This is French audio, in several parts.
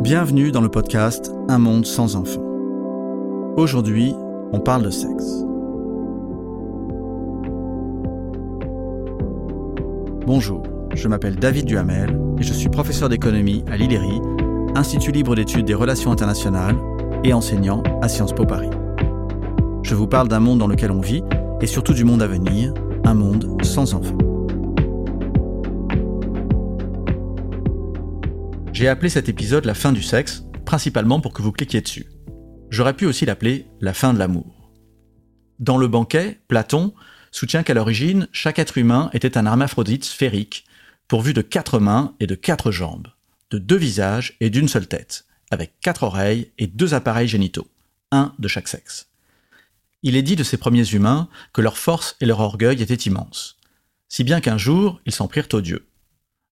Bienvenue dans le podcast Un monde sans enfants. Aujourd'hui, on parle de sexe. Bonjour, je m'appelle David Duhamel et je suis professeur d'économie à l'ILERI, Institut libre d'études des relations internationales et enseignant à Sciences Po Paris. Je vous parle d'un monde dans lequel on vit et surtout du monde à venir, un monde sans enfants. J'ai appelé cet épisode la fin du sexe, principalement pour que vous cliquiez dessus. J'aurais pu aussi l'appeler la fin de l'amour. Dans le banquet, Platon soutient qu'à l'origine, chaque être humain était un hermaphrodite sphérique, pourvu de quatre mains et de quatre jambes, de deux visages et d'une seule tête, avec quatre oreilles et deux appareils génitaux, un de chaque sexe. Il est dit de ces premiers humains que leur force et leur orgueil étaient immenses, si bien qu'un jour ils s'en prirent aux dieux.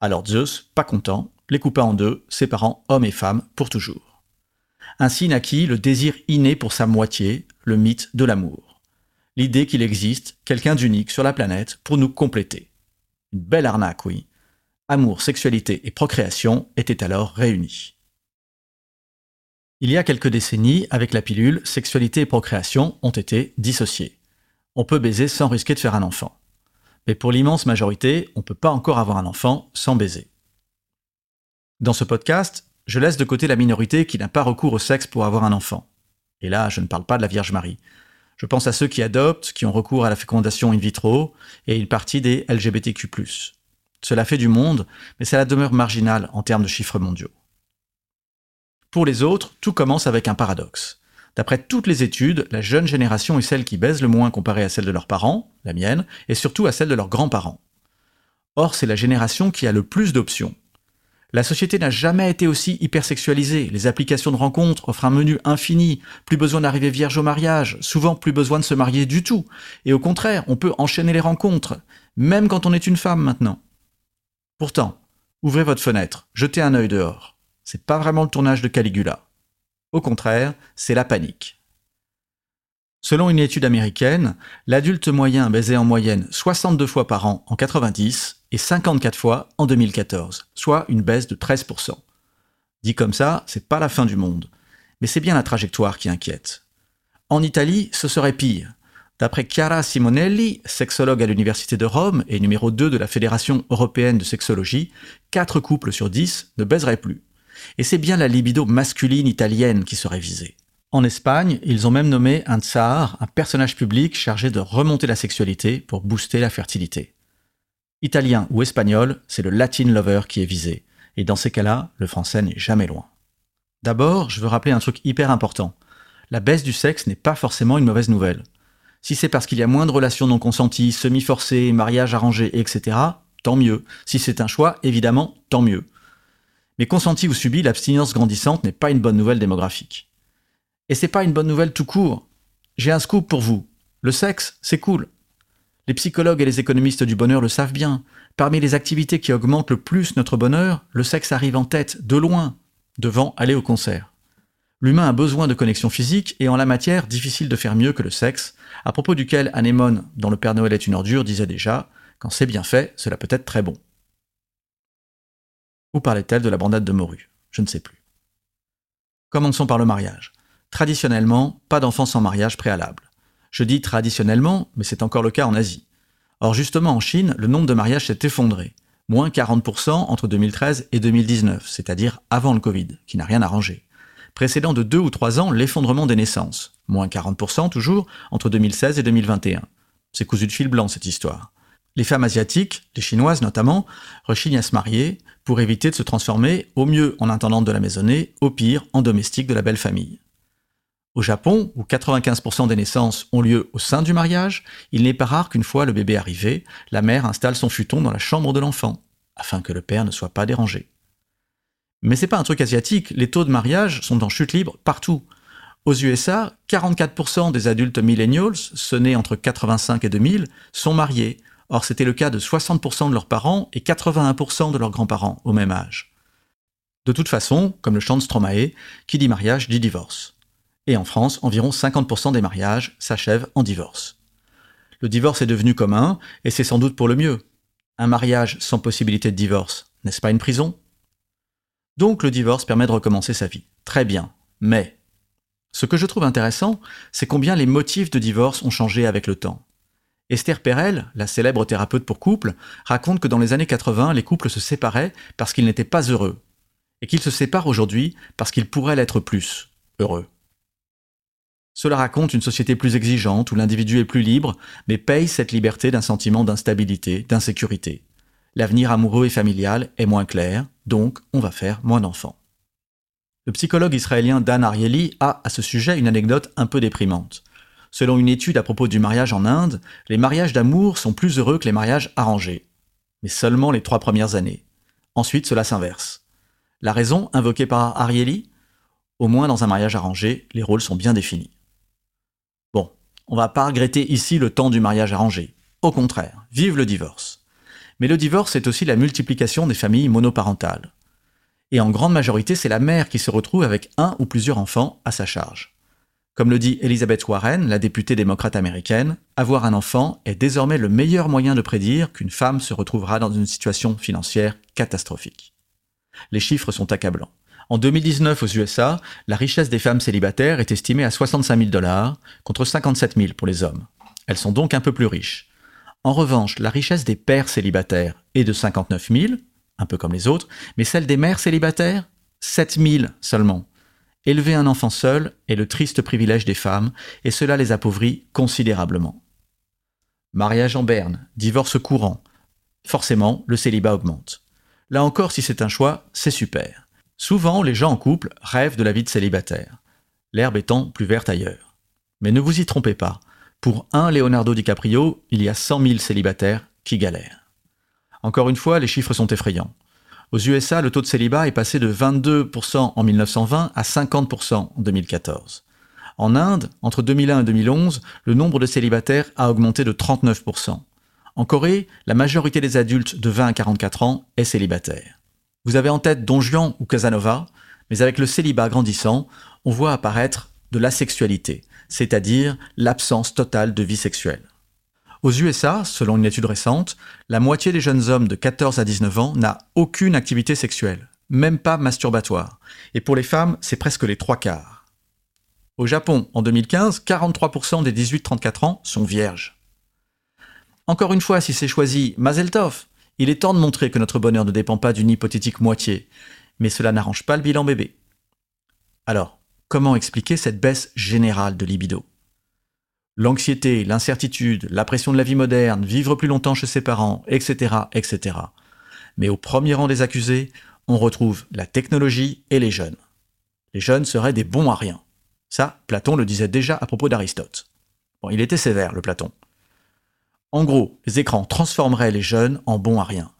Alors Zeus, pas content, les coupa en deux, séparant hommes et femmes pour toujours. Ainsi naquit le désir inné pour sa moitié, le mythe de l'amour. L'idée qu'il existe quelqu'un d'unique sur la planète pour nous compléter. Une belle arnaque, oui. Amour, sexualité et procréation étaient alors réunis. Il y a quelques décennies, avec la pilule, sexualité et procréation ont été dissociées. On peut baiser sans risquer de faire un enfant. Mais pour l'immense majorité, on ne peut pas encore avoir un enfant sans baiser. Dans ce podcast, je laisse de côté la minorité qui n'a pas recours au sexe pour avoir un enfant. Et là, je ne parle pas de la Vierge Marie. Je pense à ceux qui adoptent, qui ont recours à la fécondation in vitro, et une partie des LGBTQ. Cela fait du monde, mais cela demeure marginal en termes de chiffres mondiaux. Pour les autres, tout commence avec un paradoxe. D'après toutes les études, la jeune génération est celle qui baise le moins comparée à celle de leurs parents, la mienne, et surtout à celle de leurs grands-parents. Or, c'est la génération qui a le plus d'options, la société n'a jamais été aussi hypersexualisée. Les applications de rencontres offrent un menu infini. Plus besoin d'arriver vierge au mariage. Souvent plus besoin de se marier du tout. Et au contraire, on peut enchaîner les rencontres. Même quand on est une femme maintenant. Pourtant, ouvrez votre fenêtre. Jetez un œil dehors. C'est pas vraiment le tournage de Caligula. Au contraire, c'est la panique. Selon une étude américaine, l'adulte moyen baisait en moyenne 62 fois par an en 90 et 54 fois en 2014, soit une baisse de 13%. Dit comme ça, c'est pas la fin du monde, mais c'est bien la trajectoire qui inquiète. En Italie, ce serait pire. D'après Chiara Simonelli, sexologue à l'Université de Rome et numéro 2 de la Fédération européenne de sexologie, 4 couples sur 10 ne baiseraient plus. Et c'est bien la libido masculine italienne qui serait visée. En Espagne, ils ont même nommé un tsar, un personnage public chargé de remonter la sexualité pour booster la fertilité. Italien ou espagnol, c'est le Latin lover qui est visé, et dans ces cas-là, le français n'est jamais loin. D'abord, je veux rappeler un truc hyper important. La baisse du sexe n'est pas forcément une mauvaise nouvelle. Si c'est parce qu'il y a moins de relations non consenties, semi-forcées, mariages arrangés, etc., tant mieux. Si c'est un choix, évidemment, tant mieux. Mais consenti ou subi, l'abstinence grandissante n'est pas une bonne nouvelle démographique. Et c'est pas une bonne nouvelle tout court. J'ai un scoop pour vous. Le sexe, c'est cool. Les psychologues et les économistes du bonheur le savent bien. Parmi les activités qui augmentent le plus notre bonheur, le sexe arrive en tête, de loin, devant aller au concert. L'humain a besoin de connexion physique et en la matière, difficile de faire mieux que le sexe, à propos duquel Anémone, dans Le Père Noël est une ordure, disait déjà Quand c'est bien fait, cela peut être très bon. Où parlait-elle de la bandade de morue? Je ne sais plus. Commençons par le mariage. Traditionnellement, pas d'enfants sans mariage préalable. Je dis traditionnellement, mais c'est encore le cas en Asie. Or justement en Chine, le nombre de mariages s'est effondré, moins 40% entre 2013 et 2019, c'est-à-dire avant le Covid, qui n'a rien arrangé. Précédant de 2 ou 3 ans l'effondrement des naissances, moins 40% toujours entre 2016 et 2021. C'est cousu de fil blanc cette histoire. Les femmes asiatiques, les chinoises notamment, rechignent à se marier pour éviter de se transformer au mieux en intendante de la maisonnée, au pire en domestique de la belle famille. Au Japon, où 95% des naissances ont lieu au sein du mariage, il n'est pas rare qu'une fois le bébé arrivé, la mère installe son futon dans la chambre de l'enfant, afin que le père ne soit pas dérangé. Mais c'est pas un truc asiatique, les taux de mariage sont en chute libre partout. Aux USA, 44% des adultes millennials, ceux nés entre 85 et 2000, sont mariés. Or, c'était le cas de 60% de leurs parents et 81% de leurs grands-parents au même âge. De toute façon, comme le chante Stromae, qui dit mariage dit divorce et en France, environ 50% des mariages s'achèvent en divorce. Le divorce est devenu commun, et c'est sans doute pour le mieux. Un mariage sans possibilité de divorce, n'est-ce pas une prison? Donc le divorce permet de recommencer sa vie. Très bien. Mais ce que je trouve intéressant, c'est combien les motifs de divorce ont changé avec le temps. Esther Perel, la célèbre thérapeute pour couple, raconte que dans les années 80, les couples se séparaient parce qu'ils n'étaient pas heureux, et qu'ils se séparent aujourd'hui parce qu'ils pourraient l'être plus heureux. Cela raconte une société plus exigeante où l'individu est plus libre, mais paye cette liberté d'un sentiment d'instabilité, d'insécurité. L'avenir amoureux et familial est moins clair, donc on va faire moins d'enfants. Le psychologue israélien Dan Ariely a à ce sujet une anecdote un peu déprimante. Selon une étude à propos du mariage en Inde, les mariages d'amour sont plus heureux que les mariages arrangés. Mais seulement les trois premières années. Ensuite, cela s'inverse. La raison invoquée par Ariely? Au moins dans un mariage arrangé, les rôles sont bien définis. On va pas regretter ici le temps du mariage arrangé. Au contraire, vive le divorce. Mais le divorce, c'est aussi la multiplication des familles monoparentales. Et en grande majorité, c'est la mère qui se retrouve avec un ou plusieurs enfants à sa charge. Comme le dit Elizabeth Warren, la députée démocrate américaine, avoir un enfant est désormais le meilleur moyen de prédire qu'une femme se retrouvera dans une situation financière catastrophique. Les chiffres sont accablants. En 2019 aux USA, la richesse des femmes célibataires est estimée à 65 000 dollars contre 57 000 pour les hommes. Elles sont donc un peu plus riches. En revanche, la richesse des pères célibataires est de 59 000, un peu comme les autres, mais celle des mères célibataires, 7 000 seulement. Élever un enfant seul est le triste privilège des femmes, et cela les appauvrit considérablement. Mariage en berne, divorce courant. Forcément, le célibat augmente. Là encore, si c'est un choix, c'est super. Souvent, les gens en couple rêvent de la vie de célibataire, l'herbe étant plus verte ailleurs. Mais ne vous y trompez pas, pour un Leonardo DiCaprio, il y a 100 000 célibataires qui galèrent. Encore une fois, les chiffres sont effrayants. Aux USA, le taux de célibat est passé de 22% en 1920 à 50% en 2014. En Inde, entre 2001 et 2011, le nombre de célibataires a augmenté de 39%. En Corée, la majorité des adultes de 20 à 44 ans est célibataire. Vous avez en tête Don Juan ou Casanova, mais avec le célibat grandissant, on voit apparaître de l'asexualité, c'est-à-dire l'absence totale de vie sexuelle. Aux USA, selon une étude récente, la moitié des jeunes hommes de 14 à 19 ans n'a aucune activité sexuelle, même pas masturbatoire, et pour les femmes, c'est presque les trois quarts. Au Japon, en 2015, 43% des 18-34 ans sont vierges. Encore une fois, si c'est choisi Mazel Tov, il est temps de montrer que notre bonheur ne dépend pas d'une hypothétique moitié, mais cela n'arrange pas le bilan bébé. Alors, comment expliquer cette baisse générale de libido? L'anxiété, l'incertitude, la pression de la vie moderne, vivre plus longtemps chez ses parents, etc., etc. Mais au premier rang des accusés, on retrouve la technologie et les jeunes. Les jeunes seraient des bons à rien. Ça, Platon le disait déjà à propos d'Aristote. Bon, il était sévère, le Platon. En gros, les écrans transformeraient les jeunes en bons à rien.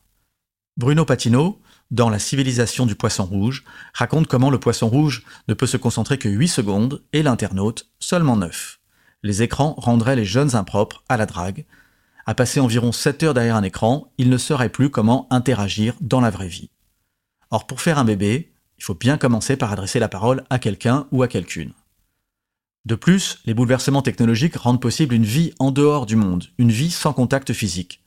Bruno Patino, dans La civilisation du poisson rouge, raconte comment le poisson rouge ne peut se concentrer que 8 secondes et l'internaute seulement 9. Les écrans rendraient les jeunes impropres à la drague. À passer environ 7 heures derrière un écran, ils ne sauraient plus comment interagir dans la vraie vie. Or, pour faire un bébé, il faut bien commencer par adresser la parole à quelqu'un ou à quelqu'une. De plus, les bouleversements technologiques rendent possible une vie en dehors du monde, une vie sans contact physique.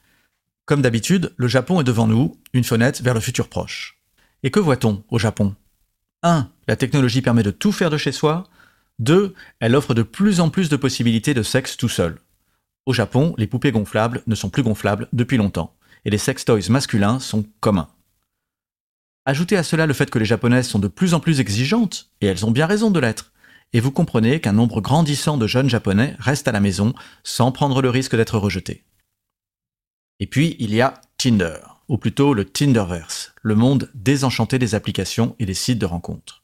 Comme d'habitude, le Japon est devant nous, une fenêtre vers le futur proche. Et que voit-on au Japon? 1. La technologie permet de tout faire de chez soi. 2. Elle offre de plus en plus de possibilités de sexe tout seul. Au Japon, les poupées gonflables ne sont plus gonflables depuis longtemps, et les sex toys masculins sont communs. Ajoutez à cela le fait que les japonaises sont de plus en plus exigeantes, et elles ont bien raison de l'être et vous comprenez qu'un nombre grandissant de jeunes japonais restent à la maison sans prendre le risque d'être rejetés. Et puis, il y a Tinder, ou plutôt le Tinderverse, le monde désenchanté des applications et des sites de rencontres.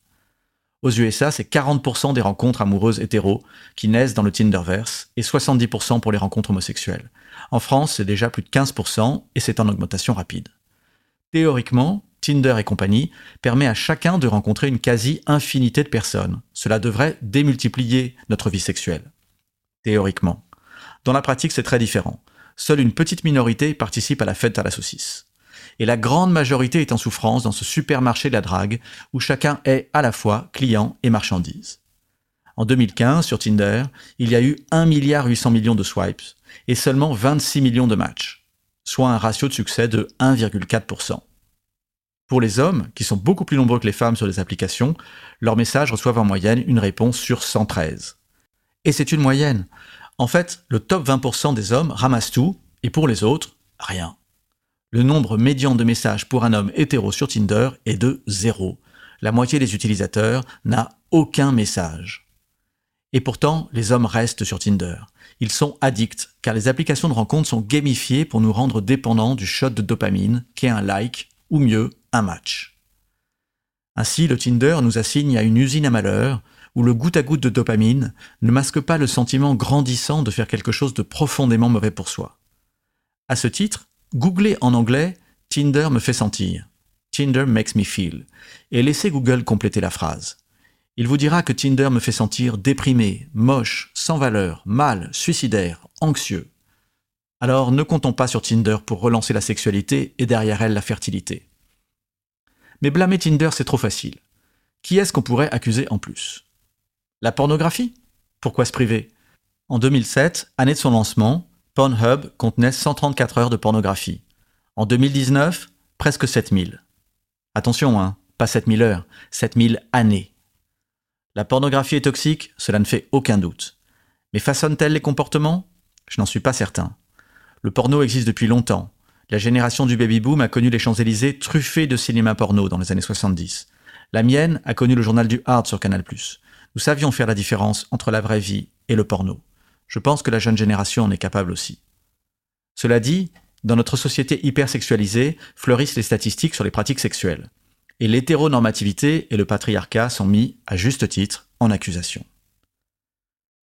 Aux USA, c'est 40% des rencontres amoureuses hétéros qui naissent dans le Tinderverse et 70% pour les rencontres homosexuelles. En France, c'est déjà plus de 15% et c'est en augmentation rapide. Théoriquement, Tinder et compagnie, permet à chacun de rencontrer une quasi-infinité de personnes. Cela devrait démultiplier notre vie sexuelle. Théoriquement. Dans la pratique, c'est très différent. Seule une petite minorité participe à la fête à la saucisse. Et la grande majorité est en souffrance dans ce supermarché de la drague où chacun est à la fois client et marchandise. En 2015, sur Tinder, il y a eu 1 milliard 800 millions de swipes et seulement 26 millions de matchs, soit un ratio de succès de 1,4%. Pour les hommes, qui sont beaucoup plus nombreux que les femmes sur les applications, leurs messages reçoivent en moyenne une réponse sur 113. Et c'est une moyenne. En fait, le top 20% des hommes ramassent tout, et pour les autres, rien. Le nombre médian de messages pour un homme hétéro sur Tinder est de zéro. La moitié des utilisateurs n'a aucun message. Et pourtant, les hommes restent sur Tinder. Ils sont addicts, car les applications de rencontres sont gamifiées pour nous rendre dépendants du shot de dopamine, qui est un like, ou mieux, un match. Ainsi, le Tinder nous assigne à une usine à malheur, où le goutte à goutte de dopamine ne masque pas le sentiment grandissant de faire quelque chose de profondément mauvais pour soi. À ce titre, googlez en anglais Tinder me fait sentir. Tinder makes me feel. Et laissez Google compléter la phrase. Il vous dira que Tinder me fait sentir déprimé, moche, sans valeur, mal, suicidaire, anxieux. Alors ne comptons pas sur Tinder pour relancer la sexualité et derrière elle la fertilité. Mais blâmer Tinder, c'est trop facile. Qui est-ce qu'on pourrait accuser en plus? La pornographie? Pourquoi se priver? En 2007, année de son lancement, Pornhub contenait 134 heures de pornographie. En 2019, presque 7000. Attention, hein, pas 7000 heures, 7000 années. La pornographie est toxique, cela ne fait aucun doute. Mais façonne-t-elle les comportements? Je n'en suis pas certain. Le porno existe depuis longtemps. La génération du baby-boom a connu les Champs-Élysées truffés de cinéma porno dans les années 70. La mienne a connu le journal du Hard sur Canal+. Nous savions faire la différence entre la vraie vie et le porno. Je pense que la jeune génération en est capable aussi. Cela dit, dans notre société hypersexualisée, fleurissent les statistiques sur les pratiques sexuelles. Et l'hétéronormativité et le patriarcat sont mis, à juste titre, en accusation.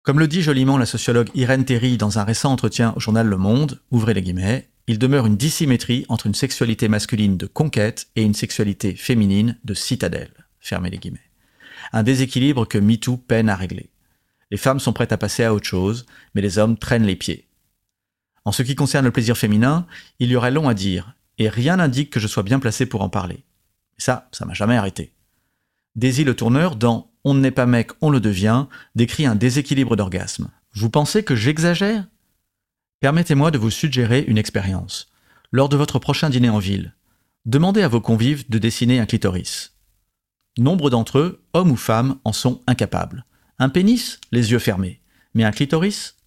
Comme le dit joliment la sociologue Irène Terry dans un récent entretien au journal Le Monde, ouvrez les guillemets, il demeure une dissymétrie entre une sexualité masculine de conquête et une sexualité féminine de citadelle. Fermez les guillemets. Un déséquilibre que MeToo peine à régler. Les femmes sont prêtes à passer à autre chose, mais les hommes traînent les pieds. En ce qui concerne le plaisir féminin, il y aurait long à dire, et rien n'indique que je sois bien placé pour en parler. ça, ça m'a jamais arrêté. Daisy le tourneur, dans On n'est pas mec, on le devient, décrit un déséquilibre d'orgasme. Vous pensez que j'exagère? Permettez-moi de vous suggérer une expérience. Lors de votre prochain dîner en ville, demandez à vos convives de dessiner un clitoris. Nombre d'entre eux, hommes ou femmes, en sont incapables. Un pénis, les yeux fermés. Mais un clitoris?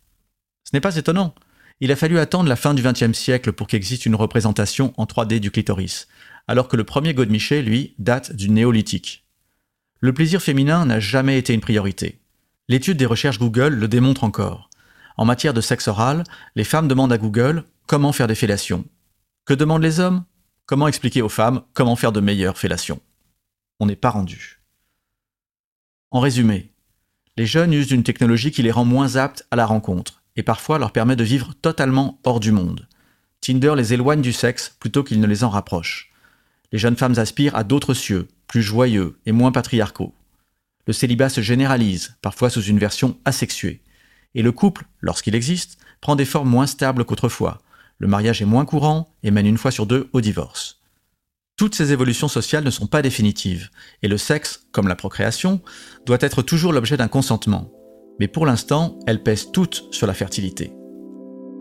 Ce n'est pas étonnant. Il a fallu attendre la fin du XXe siècle pour qu'existe une représentation en 3D du clitoris, alors que le premier godemiché, lui, date du néolithique. Le plaisir féminin n'a jamais été une priorité. L'étude des recherches Google le démontre encore. En matière de sexe oral, les femmes demandent à Google comment faire des fellations. Que demandent les hommes? Comment expliquer aux femmes comment faire de meilleures fellations? On n'est pas rendu. En résumé, les jeunes usent d'une technologie qui les rend moins aptes à la rencontre et parfois leur permet de vivre totalement hors du monde. Tinder les éloigne du sexe plutôt qu'il ne les en rapproche. Les jeunes femmes aspirent à d'autres cieux, plus joyeux et moins patriarcaux. Le célibat se généralise, parfois sous une version asexuée et le couple, lorsqu'il existe, prend des formes moins stables qu'autrefois. Le mariage est moins courant et mène une fois sur deux au divorce. Toutes ces évolutions sociales ne sont pas définitives, et le sexe, comme la procréation, doit être toujours l'objet d'un consentement. Mais pour l'instant, elles pèsent toutes sur la fertilité.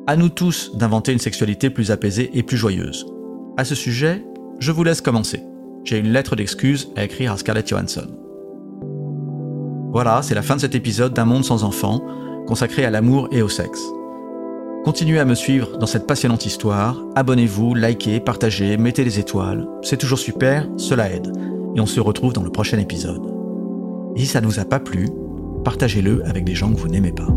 À nous tous d'inventer une sexualité plus apaisée et plus joyeuse. À ce sujet, je vous laisse commencer. J'ai une lettre d'excuse à écrire à Scarlett Johansson. Voilà, c'est la fin de cet épisode d'un monde sans enfants consacré à l'amour et au sexe. Continuez à me suivre dans cette passionnante histoire, abonnez-vous, likez, partagez, mettez les étoiles, c'est toujours super, cela aide, et on se retrouve dans le prochain épisode. Et si ça ne vous a pas plu, partagez-le avec des gens que vous n'aimez pas.